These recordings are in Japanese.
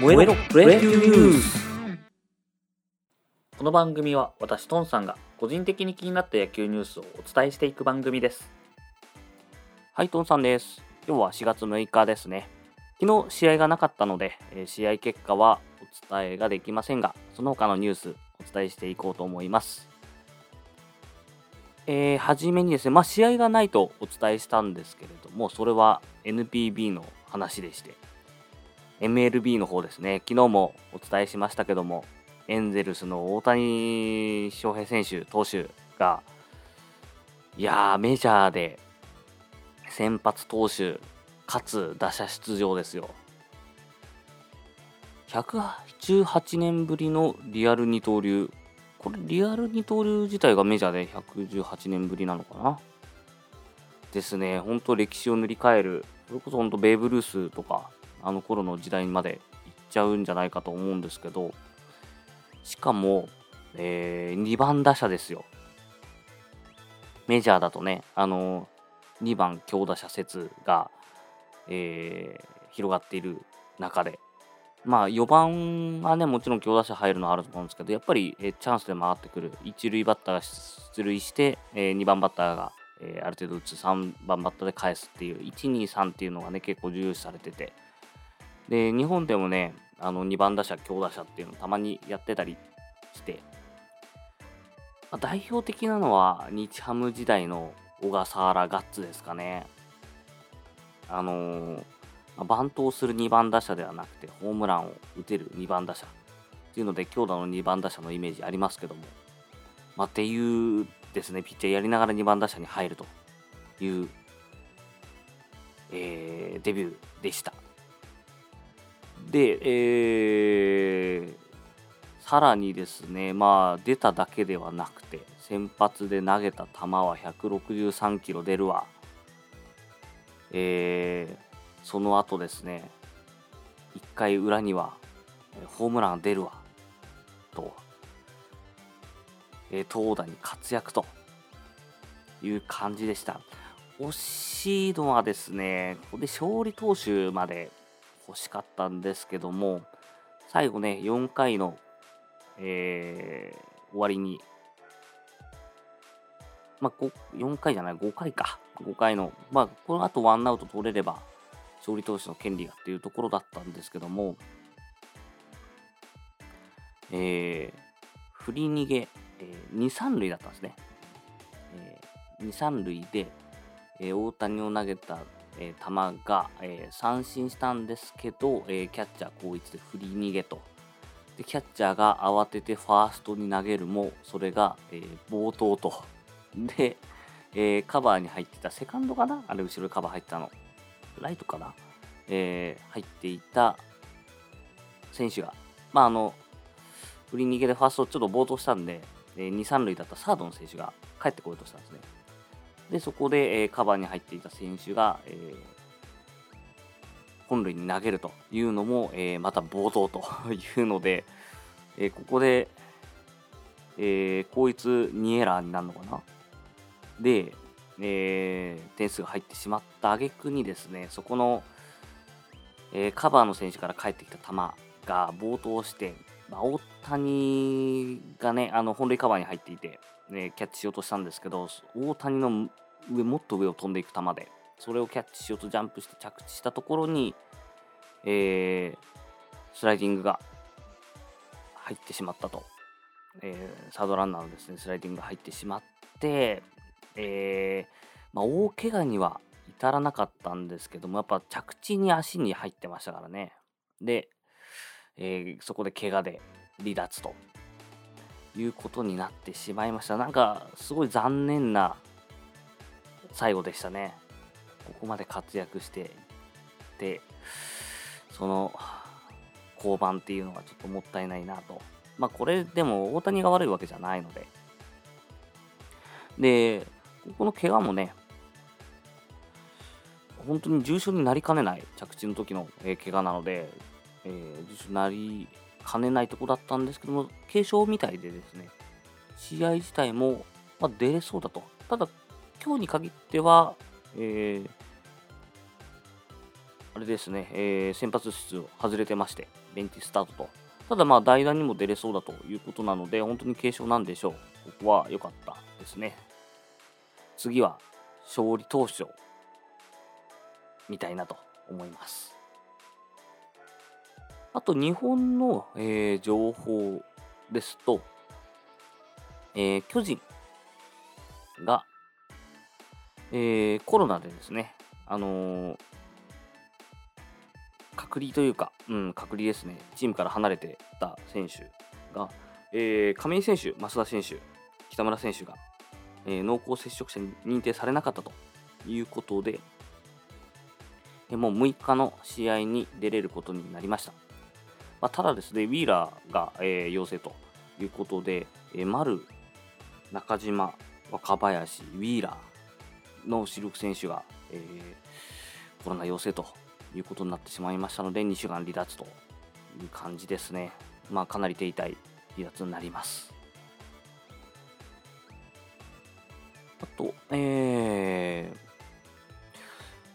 燃えろプロ野球ニュースこの番組は私トンさんが個人的に気になった野球ニュースをお伝えしていく番組です。はいトンさんです。今日は4月6日ですね。昨日試合がなかったので、えー試合結果はお伝えができませんがその他のニュースお伝えしていこうと思います。えー、初めにですね、まあ、試合がないとお伝えしたんですけれども、それは NPB の話でして、MLB の方ですね、昨日もお伝えしましたけども、エンゼルスの大谷翔平選手、投手が、いやー、メジャーで先発投手、かつ打者出場ですよ。118年ぶりのリアル二刀流。これ、リアル二刀流自体がメジャーで118年ぶりなのかな？ですね。本当歴史を塗り替える。それこそ本当ベーブ・ルースとか、あの頃の時代まで行っちゃうんじゃないかと思うんですけど、しかも、えー、2番打者ですよ。メジャーだとね、あの2番強打者説が、えー広がっている中で、まあ4番はね、もちろん強打者入るのはあると思うんですけど、やっぱり、えーチャンスで回ってくる、一塁バッターが出塁して、え2番バッターが、えある程度打つ、3番バッターで返すっていう、1、2、3っていうのがね、結構重視されてて、で、日本でもね、あの2番打者、強打者っていうのたまにやってたりして、まあ代表的なのは日ハム時代の小笠原ガッツですかね。あのーまあバントをする2番打者ではなくて、ホームランを打てる2番打者っていうので、強打の2番打者のイメージありますけども、まあ、っていうですね、ピッチャーやりながら2番打者に入るという、えーデビューでした。で、えーさらにですね、まあ、出ただけではなくて、先発で投げた球は163キロ出るわ。えーその後ですね、1回裏には、ホームラン出るわ。と、えー投打に活躍という感じでした。惜しいのはですね、ここで勝利投手まで欲しかったんですけども、最後ね、4回の、えー終わりに、まあ、4回じゃない、5回か。5回の、まあ、この後ワンアウト取れれば、勝利投手の権利がっていうところだったんですけども、えー振り逃げ、えー2、3塁だったんですね。えー2、3塁で、えー大谷を投げた、えー球が、えー三振したんですけど、えーキャッチャー後一で振り逃げと。で、キャッチャーが慌ててファーストに投げるも、それが、えー暴投と。で、えカバーに入ってた、セカンドかな？あれ、後ろにカバー入ったの。ライトかな？え入っていた選手が、まあ、あの、振り逃げでファーストちょっと暴投したんで、えー2、3塁だったサードの選手が帰ってこようとしたんですね。で、そこで、えーカバーに入っていた選手が、えー本塁に投げるというのも、えーまた暴投というので、えーここで、えー、こいつ2エラーになるのかな？で、えー点数が入ってしまった挙句にですね、そこの、えーカバーの選手から返ってきた球が暴投して、まあ、大谷がね、あの本塁カバーに入っていて、ね、キャッチしようとしたんですけど、大谷の上、もっと上を飛んでいく球で、それをキャッチしようとジャンプして着地したところに、えースライディングが入ってしまったと。えーサードランナーのですね、スライディングが入ってしまって、えーまあ、大怪我には至らなかったんですけども、やっぱ着地に足に入ってましたからね。で、えそこで怪我で離脱ということになってしまいました。なんか、すごい残念な最後でしたね。ここまで活躍してで、その降板っていうのがちょっともったいないなと。まあこれでも大谷が悪いわけじゃないので。で、ここの怪我もね、本当に重症になりかねない着地の時の、えー怪我なので、えー重症になりかねないとこだったんですけども、軽症みたいでですね、試合自体も、まあ、出れそうだと。ただ、今日に限っては、えーあれですね、えー先発出場外れてまして、ベンチスタートと。ただまあ代打にも出れそうだということなので、本当に軽症なんでしょう。ここは良かったですね。次は勝利投手を見たいなと思います。あと日本の、えー情報ですと、えー巨人が、えーコロナでですね、あのー隔離というか、うん、隔離ですね、チームから離れてた選手が、えー亀井選手、増田選手、北村選手が、えー濃厚接触者に認定されなかったということで、えもう6日の試合に出れることになりました。まあ、ただですね、ウィーラーが、えー陽性ということで、えー丸、中島、若林、ウィーラーの主力選手が、えーコロナ陽性ということになってしまいましたので、2週間離脱という感じですね。まあ、かなり手痛い離脱になります。あと、え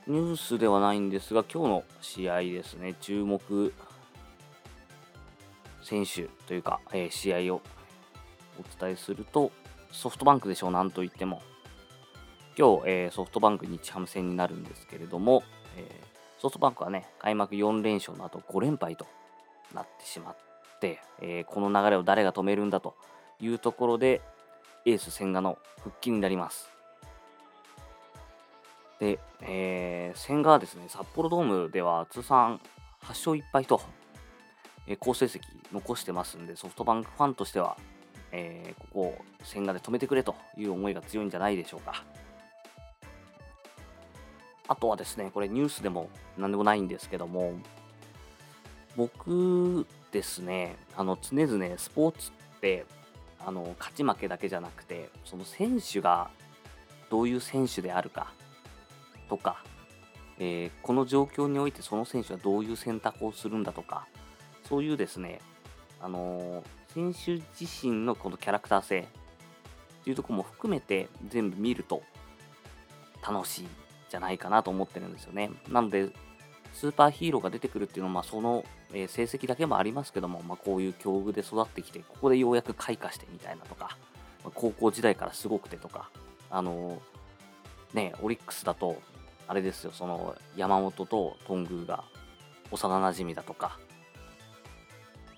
ー、ニュースではないんですが、今日の試合ですね、注目選手というか、えー試合をお伝えすると、ソフトバンクでしょう、なんといっても。今日、えーソフトバンク日ハム戦になるんですけれども、えーソフトバンクはね、開幕4連勝の後5連敗となってしまって、えーこの流れを誰が止めるんだというところで、エース千賀の復帰になります。で、えー千賀はですね、札幌ドームでは通算8勝1敗と、えー好成績残してますんで、ソフトバンクファンとしては、えーここを千賀で止めてくれという思いが強いんじゃないでしょうか。あとはですね、これニュースでも何でもないんですけども、僕ですね、あの常々スポーツってあの勝ち負けだけじゃなくて、その選手がどういう選手であるかとか、えーこの状況においてその選手はどういう選択をするんだとか、そういうですね、あのー選手自身のこのキャラクター性っていうところも含めて全部見ると楽しいじゃないかなと思ってるんですよね。なので、スーパーヒーローが出てくるっていうのは、まあ、その、え成績だけもありますけども、まあ、こういう境遇で育ってきて、ここでようやく開花してみたいなとか、まあ高校時代からすごくてとか、あのーね、オリックスだと、あれですよ、その山本と頓宮が幼なじみだとか、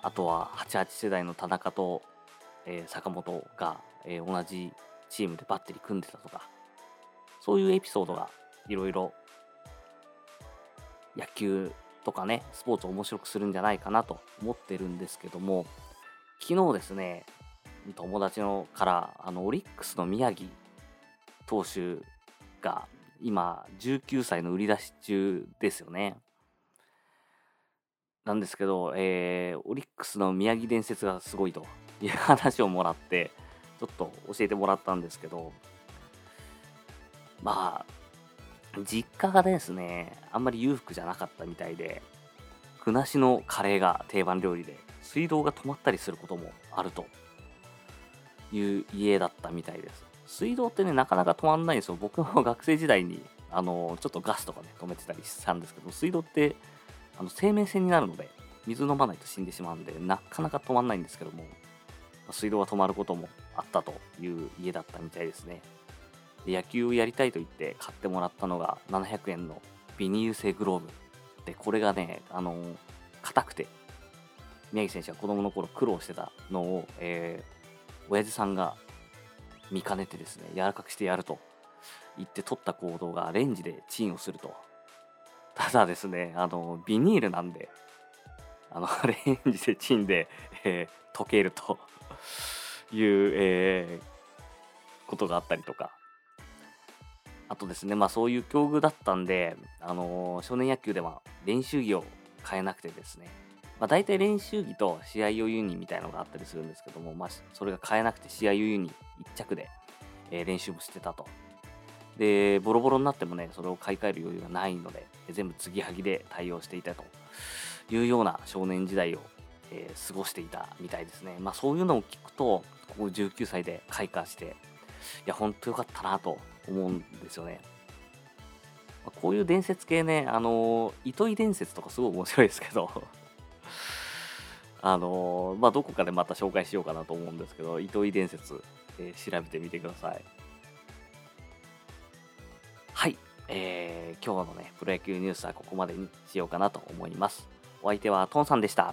あとは88世代の田中と、えー坂本が、えー同じチームでバッテリー組んでたとか、そういうエピソードがいろいろ野球とかね、スポーツを面白くするんじゃないかなと思ってるんですけども、昨日ですね、友達のから、あの、オリックスの宮城投手が今19歳の売り出し中ですよね。なんですけど、えーオリックスの宮城伝説がすごいという話をもらって、ちょっと教えてもらったんですけど、まあ、実家がですね、あんまり裕福じゃなかったみたいで、具なしのカレーが定番料理で、水道が止まったりすることもあるという家だったみたいです。水道ってね、なかなか止まんないんですよ。僕も学生時代に、あの、ちょっとガスとかね、止めてたりしたんですけど、水道って、あの生命線になるので、水飲まないと死んでしまうんで、なかなか止まんないんですけども、水道が止まることもあったという家だったみたいですね。で野球をやりたいと言って買ってもらったのが700円のビニール製グローブ。で、これがね、あの硬くて、宮城選手が子供の頃苦労してたのを、えー、親父さんが見かねてですね、柔らかくしてやると言って取った行動がレンジでチンをすると。ただですね、あの、ビニールなんで、あの、レンジでチンで、えー溶けるという、えーことがあったりとか。あとですね、まあそういう境遇だったんで、あのー少年野球では練習着を変えなくてですね、まあ大体練習着と試合用ユニみたいのがあったりするんですけども、まあそれが変えなくて試合用ユニ一着で、えー練習もしてたと。で、ボロボロになってもね、それを買い替える余裕がないので、全部継ぎはぎで対応していたというような少年時代を、えー過ごしていたみたいですね。まあそういうのを聞くと、ここ19歳で開花して、いや、本当よかったなと思うんですよね。まこういう伝説系ね、あの糸井伝説とかすごい面白いですけど あのまあ、どこかでまた紹介しようかなと思うんですけど、糸井伝説、えー、調べてみてください。はい、えー、今日のね、プロ野球ニュースはここまでにしようかなと思います。お相手はトンさんでした。